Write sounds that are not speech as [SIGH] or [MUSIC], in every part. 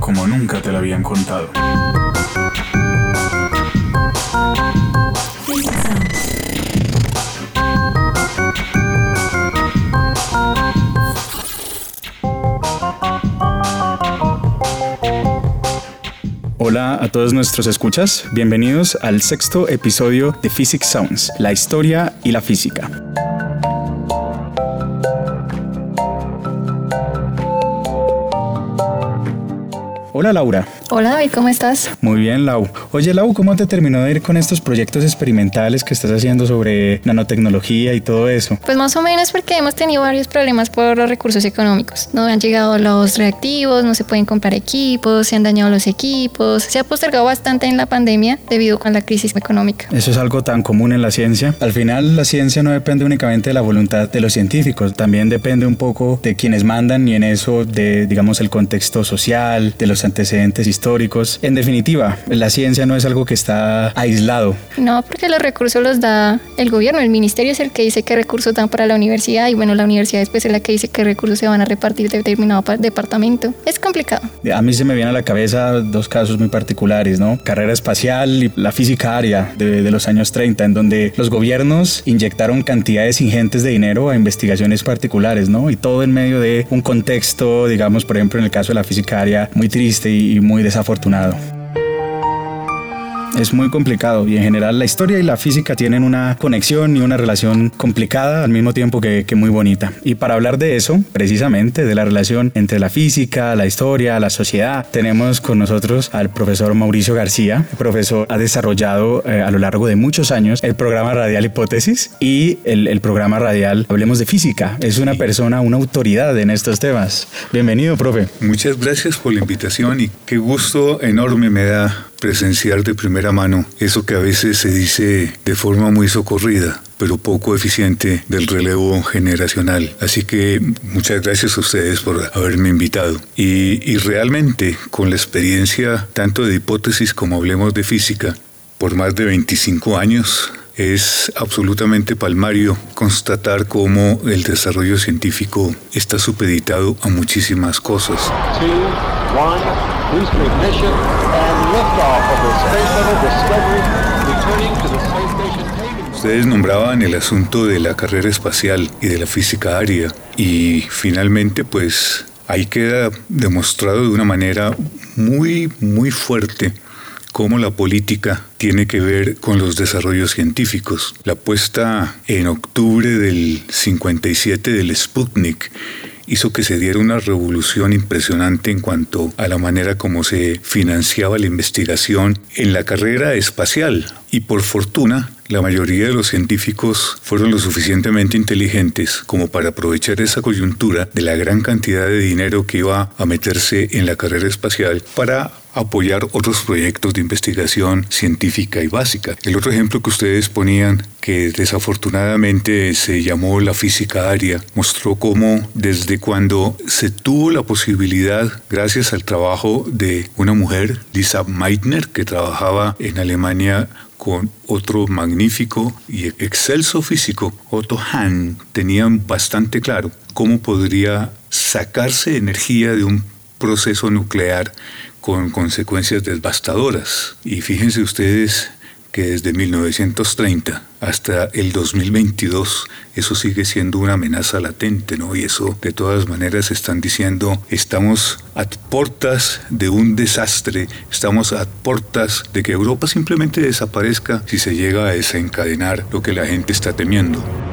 Como nunca te la habían contado. Hola a todos nuestros escuchas, bienvenidos al sexto episodio de Physics Sounds, la historia y la física. Hola Laura. Hola David, ¿cómo estás? Muy bien, Lau. Oye, Lau, ¿cómo te terminó de ir con estos proyectos experimentales que estás haciendo sobre nanotecnología y todo eso? Pues más o menos porque hemos tenido varios problemas por los recursos económicos. No han llegado los reactivos, no se pueden comprar equipos, se han dañado los equipos. Se ha postergado bastante en la pandemia debido a la crisis económica. Eso es algo tan común en la ciencia. Al final, la ciencia no depende únicamente de la voluntad de los científicos, también depende un poco de quienes mandan y en eso de, digamos, el contexto social, de los antecedentes históricos. En definitiva, la ciencia no es algo que está aislado. No, porque los recursos los da el gobierno, el ministerio es el que dice qué recursos dan para la universidad y bueno, la universidad después es la que dice qué recursos se van a repartir de determinado pa- departamento. Es complicado. A mí se me vienen a la cabeza dos casos muy particulares, ¿no? Carrera espacial y la física aria de, de los años 30, en donde los gobiernos inyectaron cantidades ingentes de dinero a investigaciones particulares, ¿no? Y todo en medio de un contexto, digamos, por ejemplo, en el caso de la física aria, muy triste y, y muy desafortunado. Es muy complicado y en general la historia y la física tienen una conexión y una relación complicada al mismo tiempo que, que muy bonita. Y para hablar de eso, precisamente, de la relación entre la física, la historia, la sociedad, tenemos con nosotros al profesor Mauricio García. El profesor ha desarrollado eh, a lo largo de muchos años el programa Radial Hipótesis y el, el programa Radial Hablemos de Física. Es una persona, una autoridad en estos temas. Bienvenido, profe. Muchas gracias por la invitación y qué gusto enorme me da presenciar de primera mano eso que a veces se dice de forma muy socorrida pero poco eficiente del relevo generacional. Así que muchas gracias a ustedes por haberme invitado. Y, y realmente con la experiencia tanto de hipótesis como hablemos de física, por más de 25 años, es absolutamente palmario constatar cómo el desarrollo científico está supeditado a muchísimas cosas. two, one, Ustedes nombraban el asunto de la carrera espacial y de la física aria y finalmente pues ahí queda demostrado de una manera muy muy fuerte cómo la política tiene que ver con los desarrollos científicos. La puesta en octubre del 57 del Sputnik hizo que se diera una revolución impresionante en cuanto a la manera como se financiaba la investigación en la carrera espacial. Y por fortuna, la mayoría de los científicos fueron lo suficientemente inteligentes como para aprovechar esa coyuntura de la gran cantidad de dinero que iba a meterse en la carrera espacial para apoyar otros proyectos de investigación científica y básica. El otro ejemplo que ustedes ponían, que desafortunadamente se llamó la física aria, mostró cómo desde cuando se tuvo la posibilidad, gracias al trabajo de una mujer, Lisa Meitner, que trabajaba en Alemania con otro magnífico y excelso físico, Otto Hahn, tenían bastante claro cómo podría sacarse energía de un proceso nuclear con consecuencias devastadoras. Y fíjense ustedes que desde 1930 hasta el 2022 eso sigue siendo una amenaza latente, ¿no? Y eso de todas maneras están diciendo, estamos a portas de un desastre, estamos a portas de que Europa simplemente desaparezca si se llega a desencadenar lo que la gente está temiendo.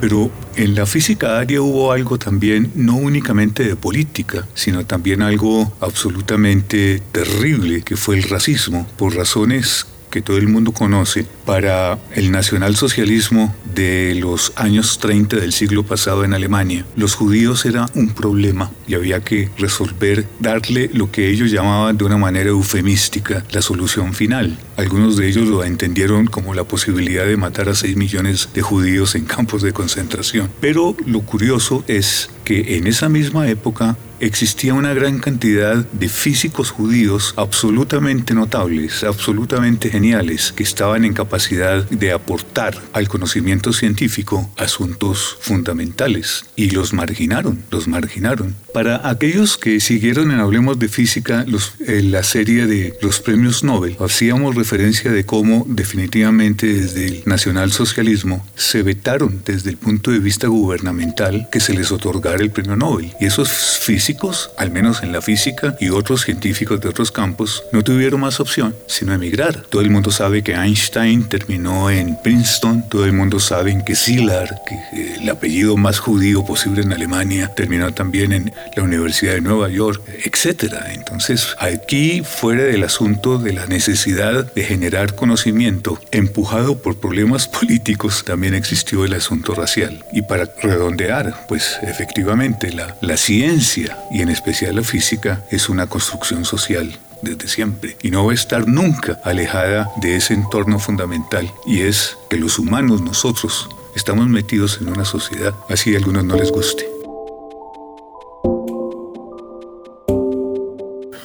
Pero en la física aria hubo algo también, no únicamente de política, sino también algo absolutamente terrible, que fue el racismo, por razones que todo el mundo conoce, para el nacionalsocialismo de los años 30 del siglo pasado en Alemania, los judíos era un problema y había que resolver, darle lo que ellos llamaban de una manera eufemística la solución final. Algunos de ellos lo entendieron como la posibilidad de matar a 6 millones de judíos en campos de concentración. Pero lo curioso es que en esa misma época existía una gran cantidad de físicos judíos absolutamente notables, absolutamente geniales, que estaban en capacidad de aportar al conocimiento científico asuntos fundamentales y los marginaron, los marginaron. Para aquellos que siguieron en Hablemos de Física en la serie de los premios Nobel, hacíamos referencia de cómo definitivamente desde el nacionalsocialismo se vetaron desde el punto de vista gubernamental que se les otorgara el premio Nobel. Y esos físicos físicos, al menos en la física, y otros científicos de otros campos, no tuvieron más opción sino emigrar. Todo el mundo sabe que Einstein terminó en Princeton, todo el mundo sabe que Szilard, que el apellido más judío posible en Alemania, terminó también en la Universidad de Nueva York, etc. Entonces, aquí, fuera del asunto de la necesidad de generar conocimiento, empujado por problemas [LAUGHS] políticos, también existió el asunto racial. Y para redondear, pues efectivamente la, la ciencia y en especial la física, es una construcción social desde siempre y no va a estar nunca alejada de ese entorno fundamental y es que los humanos, nosotros, estamos metidos en una sociedad, así a algunos no les guste.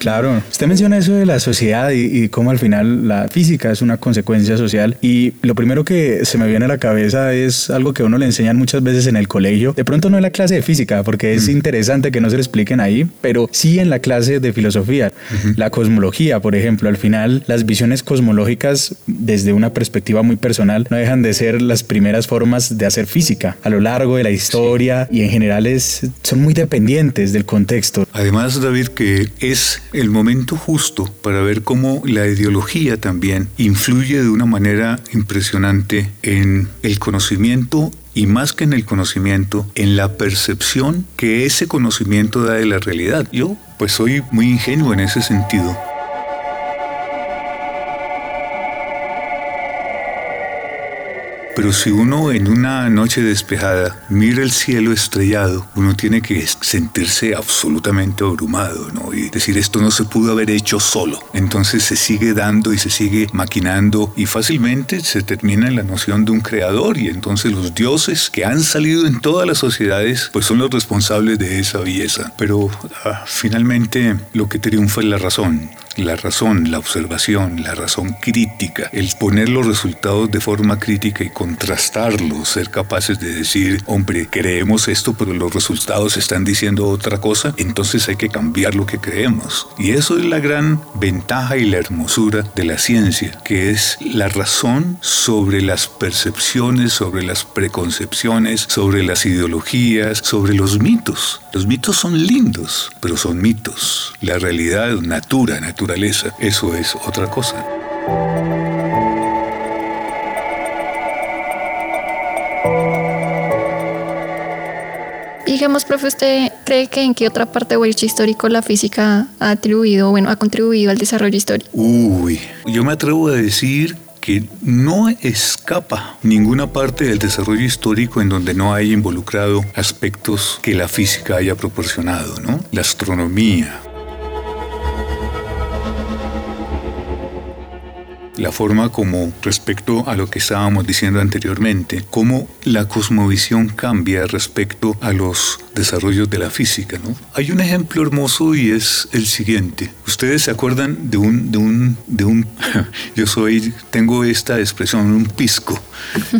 Claro, usted menciona eso de la sociedad y, cómo al final la física es una consecuencia social. Y lo primero que se me viene a la cabeza es algo que uno le enseñan muchas veces en el colegio, de pronto no en la clase de física, porque es interesante que no se le expliquen ahí, pero sí en la clase de filosofía, la cosmología, por ejemplo, al final las visiones cosmológicas desde una perspectiva muy personal no dejan de ser las primeras formas de hacer física a lo largo de la historia. Y en general es, son muy dependientes del contexto. Además, David, que es el momento justo para ver cómo la ideología también influye de una manera impresionante en el conocimiento y más que en el conocimiento, en la percepción que ese conocimiento da de la realidad. Yo pues soy muy ingenuo en ese sentido. Pero si uno en una noche despejada mira el cielo estrellado, uno tiene que sentirse absolutamente abrumado, ¿no? Y decir, esto no se pudo haber hecho solo. Entonces se sigue dando y se sigue maquinando y fácilmente se termina en la noción de un creador y entonces los dioses que han salido en todas las sociedades, pues son los responsables de esa belleza. Pero ah, finalmente lo que triunfa es la razón la razón, la observación, la razón crítica, el poner los resultados de forma crítica y contrastarlos, ser capaces de decir, hombre, creemos esto, pero los resultados están diciendo otra cosa, entonces hay que cambiar lo que creemos. Y eso es la gran ventaja y la hermosura de la ciencia, que es la razón sobre las percepciones, sobre las preconcepciones, sobre las ideologías, sobre los mitos. Los mitos son lindos, pero son mitos. La realidad, natura, natura eso es otra cosa. Digamos, profe, ¿usted cree que en qué otra parte del hecho histórico la física ha atribuido, bueno, ha contribuido al desarrollo histórico? Uy, yo me atrevo a decir que no escapa ninguna parte del desarrollo histórico en donde no haya involucrado aspectos que la física haya proporcionado, ¿no? La astronomía, la forma como respecto a lo que estábamos diciendo anteriormente, cómo la cosmovisión cambia respecto a los desarrollos de la física. ¿no? Hay un ejemplo hermoso y es el siguiente. Ustedes se acuerdan de un, de un, de un [LAUGHS] yo soy, tengo esta expresión, un pisco. [LAUGHS]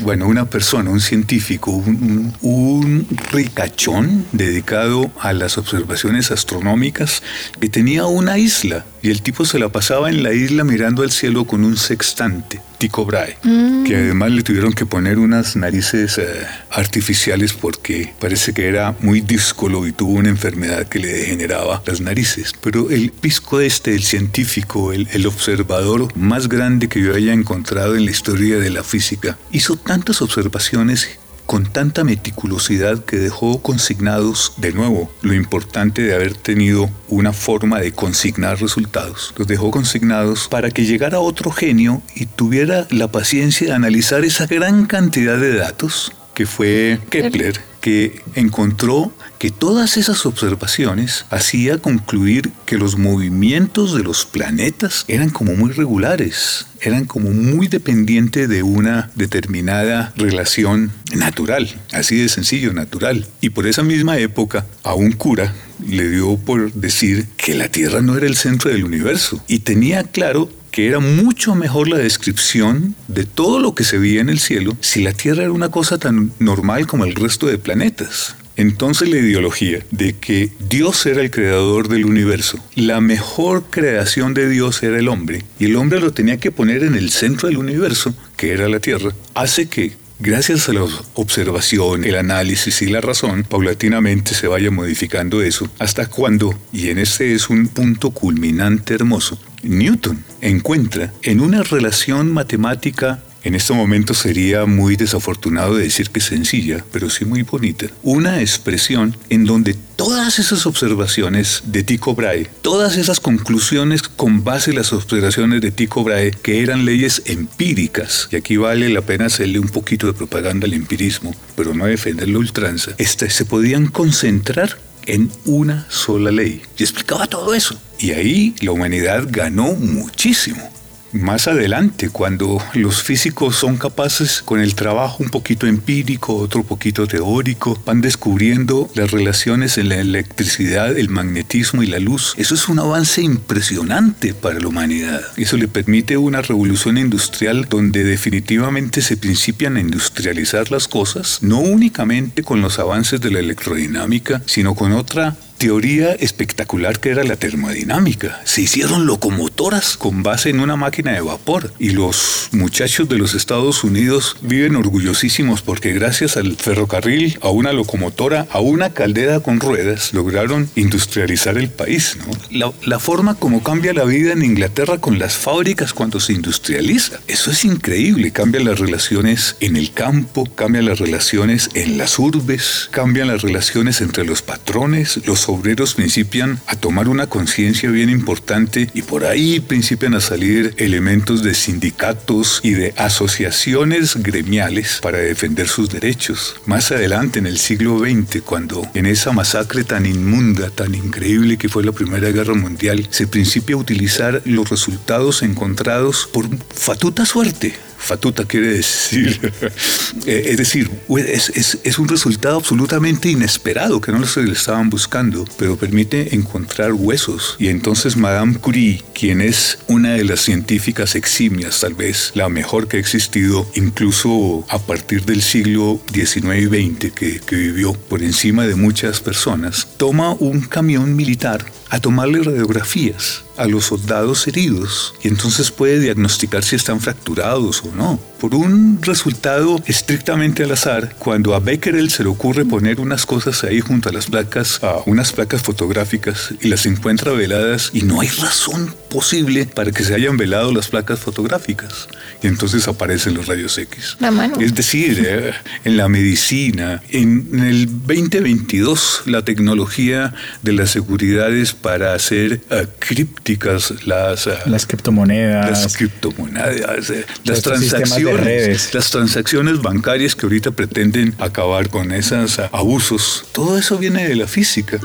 Bueno, una persona, un científico, un, un ricachón dedicado a las observaciones astronómicas que tenía una isla y el tipo se la pasaba en la isla mirando al cielo con un sextante. Tycho Brahe, mm. que además le tuvieron que poner unas narices eh, artificiales porque parece que era muy díscolo y tuvo una enfermedad que le degeneraba las narices. Pero el pisco este, el científico, el, el observador más grande que yo haya encontrado en la historia de la física, hizo tantas observaciones con tanta meticulosidad que dejó consignados de nuevo lo importante de haber tenido una forma de consignar resultados. Los dejó consignados para que llegara otro genio y tuviera la paciencia de analizar esa gran cantidad de datos que fue Kepler, que encontró que todas esas observaciones hacía concluir que los movimientos de los planetas eran como muy regulares, eran como muy dependientes de una determinada relación natural, así de sencillo, natural. Y por esa misma época a un cura le dio por decir que la Tierra no era el centro del universo y tenía claro que era mucho mejor la descripción de todo lo que se veía en el cielo si la Tierra era una cosa tan normal como el resto de planetas. Entonces la ideología de que Dios era el creador del universo, la mejor creación de Dios era el hombre, y el hombre lo tenía que poner en el centro del universo, que era la Tierra, hace que Gracias a la observación, el análisis y la razón, paulatinamente se vaya modificando eso hasta cuando, y en este es un punto culminante hermoso, Newton encuentra en una relación matemática en este momento sería muy desafortunado decir que sencilla, pero sí muy bonita. Una expresión en donde todas esas observaciones de Tycho Brahe, todas esas conclusiones con base en las observaciones de Tycho Brahe, que eran leyes empíricas, y aquí vale la pena hacerle un poquito de propaganda al empirismo, pero no defenderlo ultranza, este, se podían concentrar en una sola ley. Y explicaba todo eso. Y ahí la humanidad ganó muchísimo más adelante, cuando los físicos son capaces, con el trabajo un poquito empírico, otro poquito teórico, van descubriendo las relaciones en la electricidad, el magnetismo y la luz. Eso es un avance impresionante para la humanidad. Eso le permite una revolución industrial donde definitivamente se principian a industrializar las cosas, no únicamente con los avances de la electrodinámica, sino con otra teoría espectacular que era la termodinámica. Se hicieron locomotoras con base en una máquina de vapor y los muchachos de los Estados Unidos viven orgullosísimos porque gracias al ferrocarril, a una locomotora, a una caldera con ruedas, lograron industrializar el país. La, la forma como cambia la vida en Inglaterra con las fábricas cuando se industrializa. Eso es increíble. Cambia las relaciones en el campo, cambia las relaciones en las urbes, cambian las relaciones entre los patrones, los obreros principian a tomar una conciencia bien importante y por ahí principian a salir elementos de sindicatos y de asociaciones gremiales para defender sus derechos. Más adelante, en el siglo XX, cuando en esa masacre tan inmunda, tan increíble que fue la Primera Guerra Mundial, se principia a utilizar los resultados encontrados por fatuta suerte Fatuta quiere decir, [LAUGHS] eh, es decir, es, un resultado absolutamente inesperado que no se le estaban buscando, pero permite encontrar huesos. Y entonces Madame Curie, quien es una de las científicas eximias, tal vez la mejor que ha existido, incluso a partir del siglo XIX y XX, que, que vivió por encima de muchas personas, toma un camión militar a tomarle radiografías a los soldados heridos y entonces puede diagnosticar si están fracturados o no. Por un resultado estrictamente al azar, cuando a Becquerel se le ocurre poner unas cosas ahí junto a las placas, a unas placas fotográficas y las encuentra veladas y no hay razón posible para que se hayan velado las placas fotográficas. Y entonces aparecen los rayos X. La mano. Es decir, eh, en la medicina, en el 2022 la tecnología de las seguridades para hacer uh, crípticas las, uh, las criptomonedas, las criptomonedas, uh, las transacciones, las transacciones bancarias que ahorita pretenden acabar con esos abusos. Todo eso viene de la física.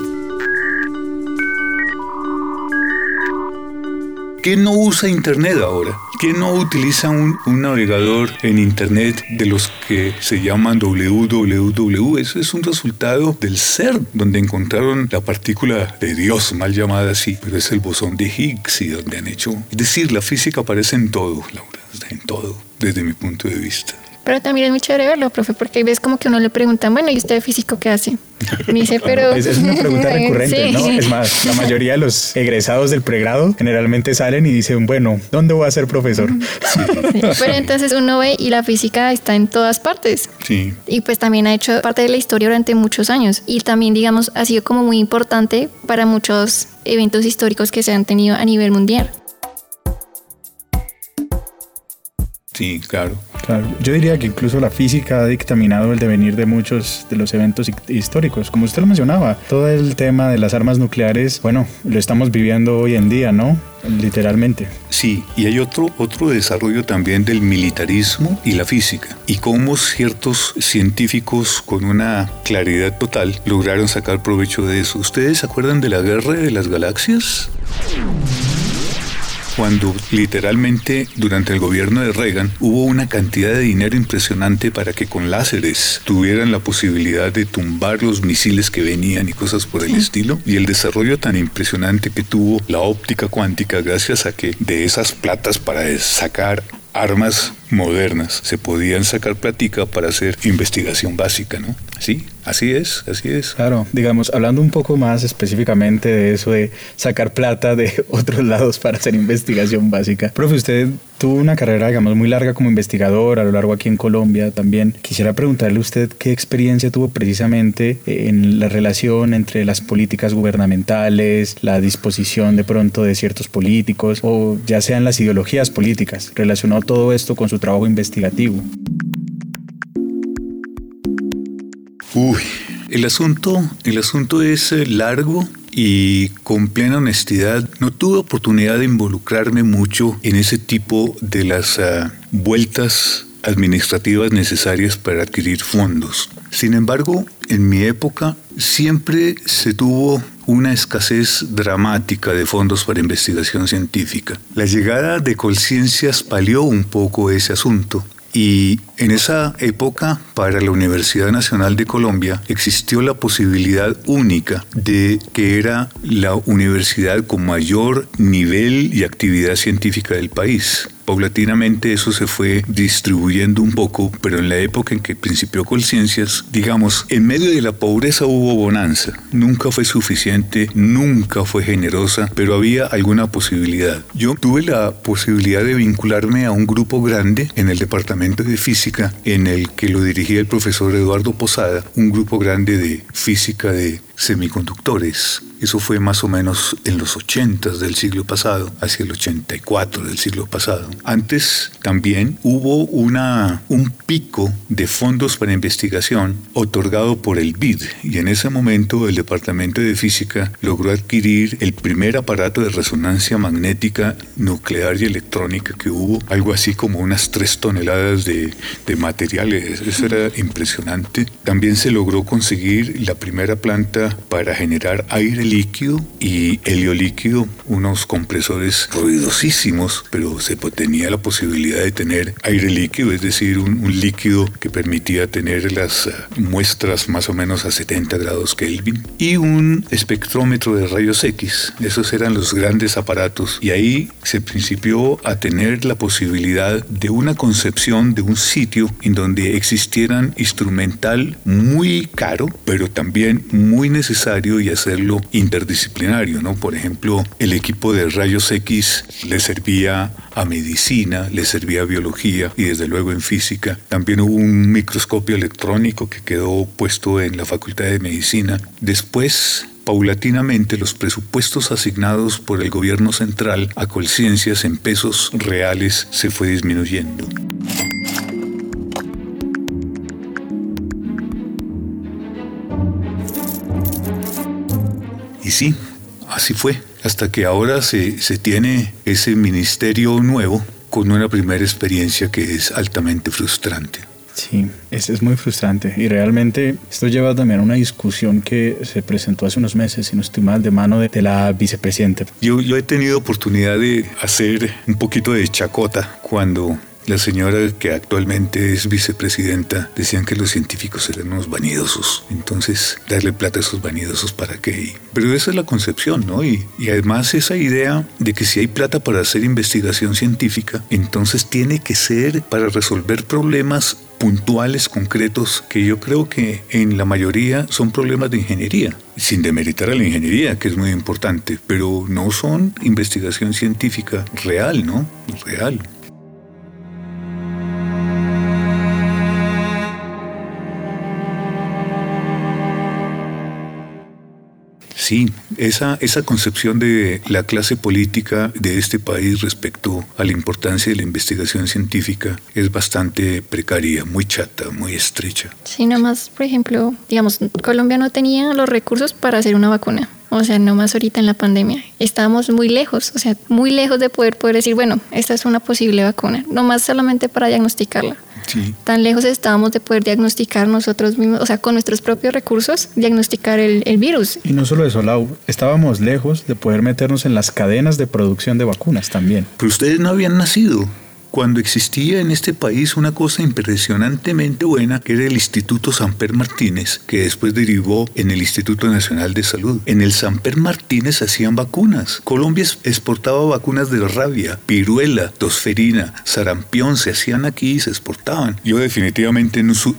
¿Quién no usa Internet ahora? ¿Quién no utiliza un, navegador en Internet de los que se llaman www? Eso es un resultado del CERN, donde encontraron la partícula de Dios, mal llamada así, pero es el bosón de Higgs y donde han hecho... Es decir, la física aparece en todo, Laura, en todo, desde mi punto de vista. Pero también es muy chévere verlo, profe, porque ves como que uno le pregunta, bueno, ¿y usted físico qué hace? [LAUGHS] Me dice, pero... Es, es una pregunta [LAUGHS] recurrente, ¿no? Es más, la mayoría de los egresados del pregrado generalmente salen y dicen, bueno, ¿dónde voy a ser profesor? [LAUGHS] Pero entonces uno ve y la física está en todas partes. Sí. Y pues también ha hecho parte de la historia durante muchos años. Y también, digamos, ha sido como muy importante para muchos eventos históricos que se han tenido a nivel mundial. Sí, claro. Claro, yo diría que incluso la física ha dictaminado el devenir de muchos de los eventos históricos. Como usted lo mencionaba, todo el tema de las armas nucleares, bueno, lo estamos viviendo hoy en día, ¿no? Literalmente. Sí, y hay otro, otro desarrollo también del militarismo y la física, y cómo ciertos científicos con una claridad total lograron sacar provecho de eso. ¿Ustedes se acuerdan de la guerra de las galaxias? Cuando literalmente durante el gobierno de Reagan hubo una cantidad de dinero impresionante para que con láseres tuvieran la posibilidad de tumbar los misiles que venían y cosas por el estilo. Y el desarrollo tan impresionante que tuvo la óptica cuántica gracias a que de esas platas para sacar armas modernas se podían sacar platica para hacer investigación básica, ¿no? Sí, así es, así es. Claro, digamos, hablando un poco más específicamente de eso de sacar plata de [LAUGHS] otros lados para hacer investigación básica. Profe, usted tuvo una carrera, digamos, muy larga como investigador a lo largo aquí en Colombia también. Quisiera preguntarle a usted qué experiencia tuvo precisamente en la relación entre las políticas gubernamentales, la disposición de pronto de ciertos políticos o ya sean las ideologías políticas. ¿Relacionó todo esto con su trabajo investigativo? Uy, el asunto, el asunto es eh, largo y con plena honestidad no tuve oportunidad de involucrarme mucho en ese tipo de las ah, vueltas administrativas necesarias para adquirir fondos. Sin embargo, en mi época siempre se tuvo una escasez dramática de fondos para investigación científica. La llegada de Colciencias palió un poco ese asunto y en esa época, para la Universidad Nacional de Colombia, existió la posibilidad única de que era la universidad con mayor nivel y actividad científica del país. Paulatinamente eso se fue distribuyendo un poco, pero en la época en que principió Colciencias, digamos, en medio de la pobreza hubo bonanza. Nunca fue suficiente, nunca fue generosa, pero había alguna posibilidad. Yo tuve la posibilidad de vincularme a un grupo grande en el departamento de física en el que lo dirigía el profesor Eduardo Posada, un grupo grande de física de semiconductores. Eso fue más o menos en los 80 del siglo pasado, hacia el 84 del siglo pasado. Antes también hubo una, un pico de fondos para investigación otorgado por el BID y en ese momento el Departamento de Física logró adquirir el primer aparato de resonancia magnética nuclear y electrónica que hubo, algo así como unas 3 toneladas de, de materiales. Eso era impresionante. También se logró conseguir la primera planta para generar aire líquido y helio líquido, unos compresores ruidosísimos, pero se tenía la posibilidad de tener aire líquido, es decir, un, líquido que permitía tener las eh, muestras más o menos a 70 grados Kelvin y un espectrómetro de rayos X. Esos eran los grandes aparatos y ahí se principió a tener la posibilidad de una concepción de un sitio en donde existieran instrumental muy caro, pero también muy necesario y hacerlo interdisciplinario, ¿no? Por ejemplo, el equipo de rayos X le servía a medicina, le servía a biología y desde luego en física. También hubo un microscopio electrónico que quedó puesto en la Facultad de Medicina. Después paulatinamente los presupuestos asignados por el gobierno central a Colciencias en pesos reales se fue disminuyendo. Sí, así fue, hasta que ahora se, se tiene ese ministerio nuevo con una primera experiencia que es altamente frustrante. Sí, es, es muy frustrante y realmente esto lleva también a una discusión que se presentó hace unos meses, si no estoy mal, de mano de, de la vicepresidenta. Yo, yo he tenido oportunidad de hacer un poquito de chacota cuando la señora que actualmente es vicepresidenta decían que los científicos eran unos vanidosos. Entonces, darle plata a esos vanidosos para qué. Pero esa es la concepción, ¿no? Y, y además esa idea de que si hay plata para hacer investigación científica, entonces tiene que ser para resolver problemas puntuales, concretos, que yo creo que en la mayoría son problemas de ingeniería, sin demeritar a la ingeniería, que es muy importante, pero no son investigación científica real, ¿no? Real. Sí, esa, esa concepción de la clase política de este país respecto a la importancia de la investigación científica es bastante precaria, muy chata, muy estrecha. Sí, nomás, por ejemplo, digamos, Colombia no tenía los recursos para hacer una vacuna. O sea, no más ahorita en la pandemia. Estábamos muy lejos, o sea, muy lejos de poder, poder decir, bueno, esta es una posible vacuna. No más solamente para diagnosticarla. Sí. Tan lejos estábamos de poder diagnosticar nosotros mismos, o sea, con nuestros propios recursos, diagnosticar el, el virus. Y no solo eso, Lau, estábamos lejos de poder meternos en las cadenas de producción de vacunas también. Pero ustedes no habían nacido cuando existía en este país una cosa impresionantemente buena que era el Instituto Samper Martínez, que después derivó en el Instituto Nacional de Salud. En el Samper Martínez hacían vacunas. Colombia exportaba vacunas de rabia, piruela, tosferina, sarampión, se hacían aquí y se exportaban. Yo definitivamente no, su-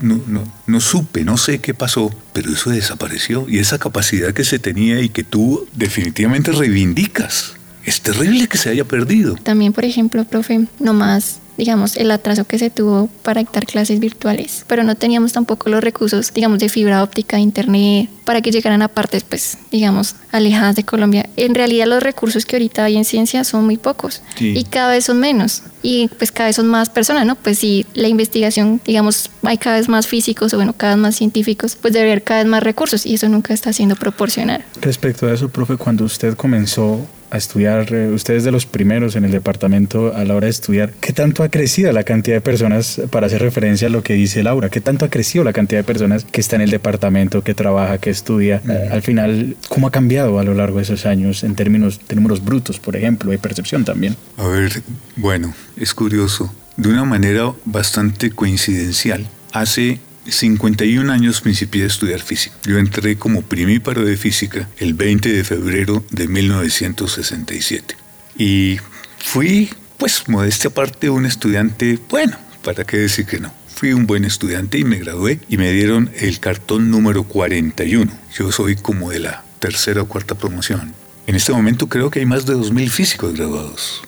no supe, no sé qué pasó, pero eso desapareció. Y esa capacidad que se tenía y que tú definitivamente reivindicas. Es terrible que se haya perdido. También, por ejemplo, profe, nomás, digamos, el atraso que se tuvo para dictar clases virtuales, pero no teníamos tampoco los recursos, digamos, de fibra óptica, de internet, para que llegaran a partes, pues, digamos, alejadas de Colombia. En realidad los recursos que ahorita hay en ciencia son muy pocos Sí. y cada vez son menos y pues cada vez son más personas, ¿no? Pues si la investigación, digamos, hay cada vez más físicos o bueno, cada vez más científicos, pues debe haber cada vez más recursos y eso nunca está siendo proporcional. Respecto a eso, profe, cuando usted comenzó a estudiar, eh, usted es de los primeros en el departamento a la hora de estudiar, ¿qué tanto ha crecido la cantidad de personas, para hacer referencia a lo que dice Laura, qué tanto ha crecido la cantidad de personas que está en el departamento, que trabaja, que estudia? Eh, Al final, ¿cómo ha cambiado a lo largo de esos años en términos de números brutos, por ejemplo, y percepción también? A ver, bueno, es curioso. De una manera bastante coincidencial, hace 51 años principié a estudiar física. Yo entré como primíparo de física el 20 de febrero de 1967. Y fui, pues, modestia aparte, un estudiante, bueno, ¿para qué decir que no? Fui un buen estudiante y me gradué y me dieron el cartón número 41. Yo soy como de la tercera o cuarta promoción. En este momento creo que hay más de 2.000 físicos graduados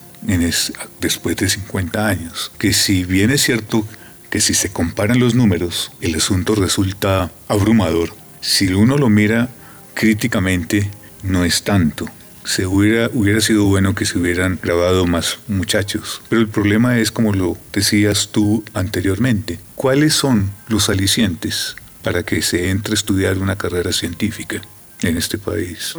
después de 50 años. Que si bien es cierto que si se comparan los números, el asunto resulta abrumador. Si uno lo mira críticamente, no es tanto. Se hubiera, hubiera sido bueno que se hubieran grabado más muchachos. Pero el problema es, como lo decías tú anteriormente, ¿cuáles son los alicientes para que se entre a estudiar una carrera científica en este país?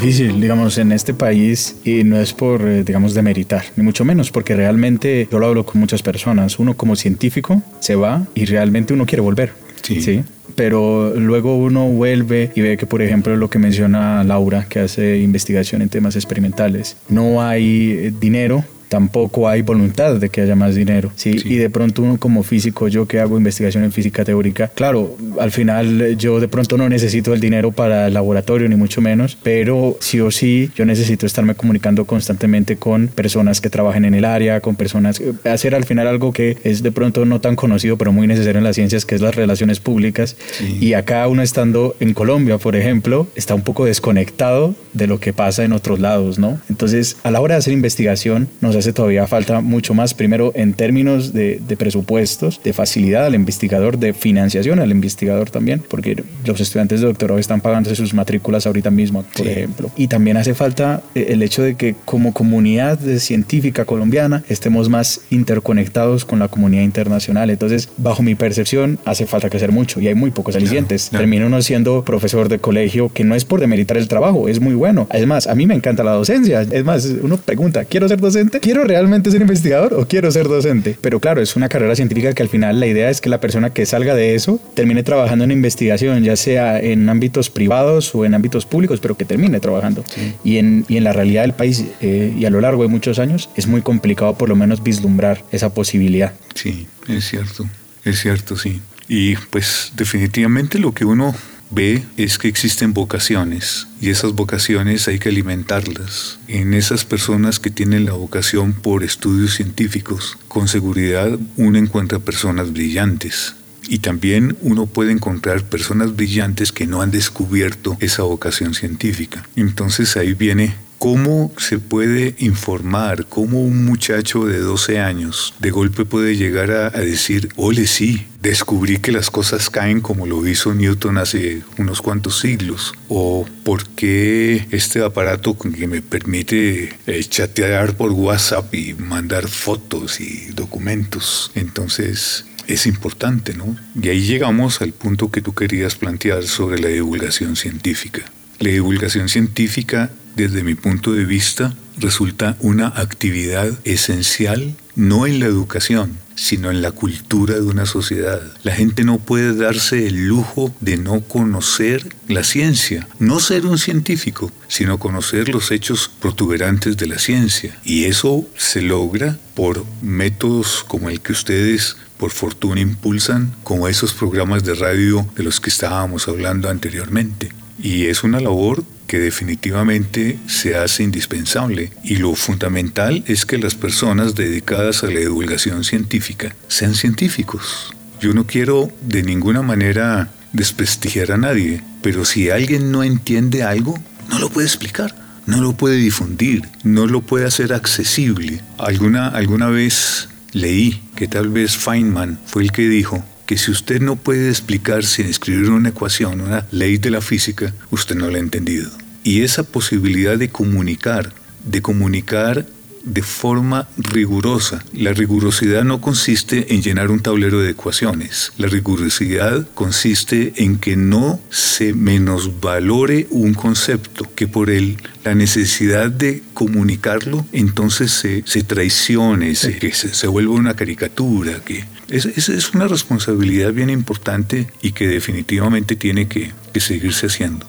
Difícil, digamos, en este país y no es por, eh, digamos, demeritar, ni mucho menos, porque realmente yo lo hablo con muchas personas. Uno como científico se va y realmente uno quiere volver. Sí. Pero luego uno vuelve y ve que, por ejemplo, lo que menciona Laura, que hace investigación en temas experimentales, no hay eh, dinero tampoco hay voluntad de que haya más dinero. ¿sí? Sí. Y de pronto uno como físico, yo que hago investigación en física teórica, claro, al final eh, yo de pronto no necesito el dinero para el laboratorio, ni mucho menos, pero sí o sí yo necesito estarme comunicando constantemente con personas que trabajen en el área, con personas, eh, hacer al final algo que es de pronto no tan conocido, pero muy necesario en las ciencias, que es las relaciones públicas. Sí. Y acá uno estando en Colombia, por ejemplo, está un poco desconectado de lo que pasa en otros lados, ¿no? Entonces, a la hora de hacer investigación, nos hace todavía falta mucho más, primero en términos de, de presupuestos, de facilidad al investigador, de financiación al investigador también, porque los estudiantes de doctorado están pagándose sus matrículas ahorita mismo, por Sí. ejemplo. Y también hace falta eh, el hecho de que como comunidad científica colombiana estemos más interconectados con la comunidad internacional. Entonces, bajo mi percepción, hace falta crecer mucho y hay muy pocos alicientes. claro. Termina uno siendo profesor de colegio, que no es por demeritar el trabajo, es muy bueno. Además, a mí me encanta la docencia. Es más, uno pregunta, ¿quiero ser docente? ¿Quiero realmente ser investigador o quiero ser docente? Pero claro, es una carrera científica que al final la idea es que la persona que salga de eso termine trabajando en investigación, ya sea en ámbitos privados o en ámbitos públicos, pero que termine trabajando. Y, en, y en la realidad del país eh, y a lo largo de muchos años es muy complicado por lo menos vislumbrar esa posibilidad. Sí, es cierto, es cierto, sí. Y pues definitivamente lo que uno ve es que existen vocaciones y esas vocaciones hay que alimentarlas. En esas personas que tienen la vocación por estudios científicos, con seguridad uno encuentra personas brillantes. Y también uno puede encontrar personas brillantes que no han descubierto esa vocación científica. Entonces ahí viene ¿Cómo se puede informar? ¿Cómo un muchacho de 12 años de golpe puede llegar a, a, decir, ole sí, descubrí que las cosas caen como lo hizo Newton hace unos cuantos siglos? ¿O por qué este aparato que me permite eh, chatear por WhatsApp y mandar fotos y documentos? Entonces, es importante, ¿no? Y ahí llegamos al punto que tú querías plantear sobre la divulgación científica. La divulgación científica, desde mi punto de vista, resulta una actividad esencial no en la educación, sino en la cultura de una sociedad. La gente no puede darse el lujo de no conocer la ciencia, no ser un científico, sino conocer los hechos protuberantes de la ciencia. Y eso se logra por métodos como el que ustedes por fortuna impulsan, como esos programas de radio de los que estábamos hablando anteriormente. Y es una labor que definitivamente se hace indispensable. Y lo fundamental es que las personas dedicadas a la divulgación científica sean científicos. Yo no quiero de ninguna manera desprestigiar a nadie, pero si alguien no entiende algo, no lo puede explicar, no lo puede difundir, no lo puede hacer accesible. Alguna, alguna vez leí que tal vez Feynman fue el que dijo que si usted no puede explicar sin escribir una ecuación, una ley de la física, usted no la ha entendido. Y esa posibilidad de comunicar, de comunicar de forma rigurosa. La rigurosidad no consiste en llenar un tablero de ecuaciones. La rigurosidad consiste en que no se menosvalore un concepto, que por él la necesidad de comunicarlo entonces se, se traicione, se, que se, se vuelva una caricatura. Que es, es, es, una responsabilidad bien importante y que definitivamente tiene que, que seguirse haciendo.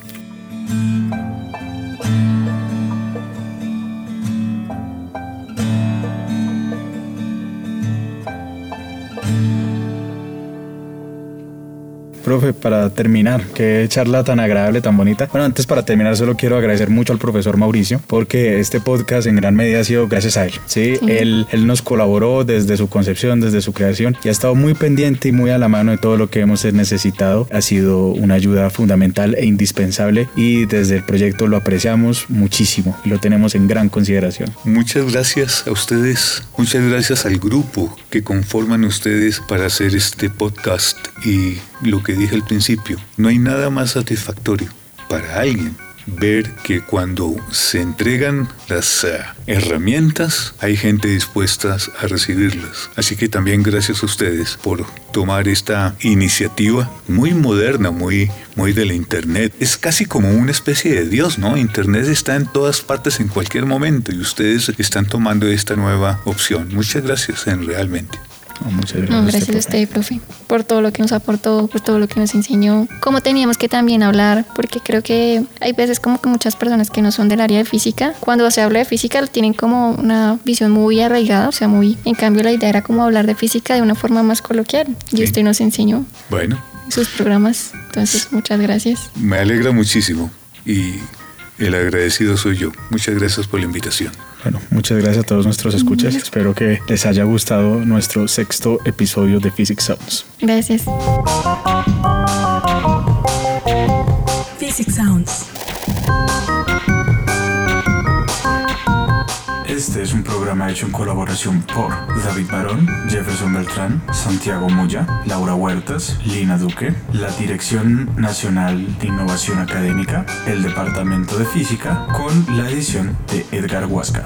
Profe, para terminar, qué charla tan agradable, tan bonita. Bueno, antes para terminar solo quiero agradecer mucho al profesor Mauricio porque este podcast en gran medida ha sido gracias a él. Sí, sí. Él, él nos colaboró desde su concepción, desde su creación y ha estado muy pendiente y muy a la mano de todo lo que hemos necesitado. Ha sido una ayuda fundamental e indispensable y desde el proyecto lo apreciamos muchísimo y lo tenemos en gran consideración. Muchas gracias a ustedes, muchas gracias al grupo que conforman ustedes para hacer este podcast y lo que dije al principio, no hay nada más satisfactorio para alguien ver que cuando se entregan las uh, herramientas hay gente dispuesta a recibirlas. Así que también gracias a ustedes por tomar esta iniciativa muy moderna, muy, muy de la Internet. Es casi como una especie de Dios, ¿no? Internet está en todas partes en cualquier momento y ustedes están tomando esta nueva opción. Muchas gracias en realmente. Muchas gracias. No, gracias a usted, profe, por todo lo que nos aportó, por todo lo que nos enseñó. Cómo teníamos que también hablar, porque creo que hay veces como que muchas personas que no son del área de física, cuando se habla de física tienen como una visión muy arraigada, o sea, muy... En cambio, la idea era como hablar de física de una forma más coloquial. Y sí. usted nos enseñó. Bueno. Sus programas. Entonces, muchas gracias. Me alegra muchísimo. Y el agradecido soy yo. Muchas gracias por la invitación. Bueno, muchas gracias a todos nuestros escuchas. Espero que les haya gustado nuestro sexto episodio de Physics Sounds. Gracias. Physics Sounds. Este es un programa hecho en colaboración por David Barón, Jefferson Beltrán, Santiago Moya, Laura Huertas, Lina Duque, la Dirección Nacional de Innovación Académica, el Departamento de Física, con la edición de Edgar Huasca.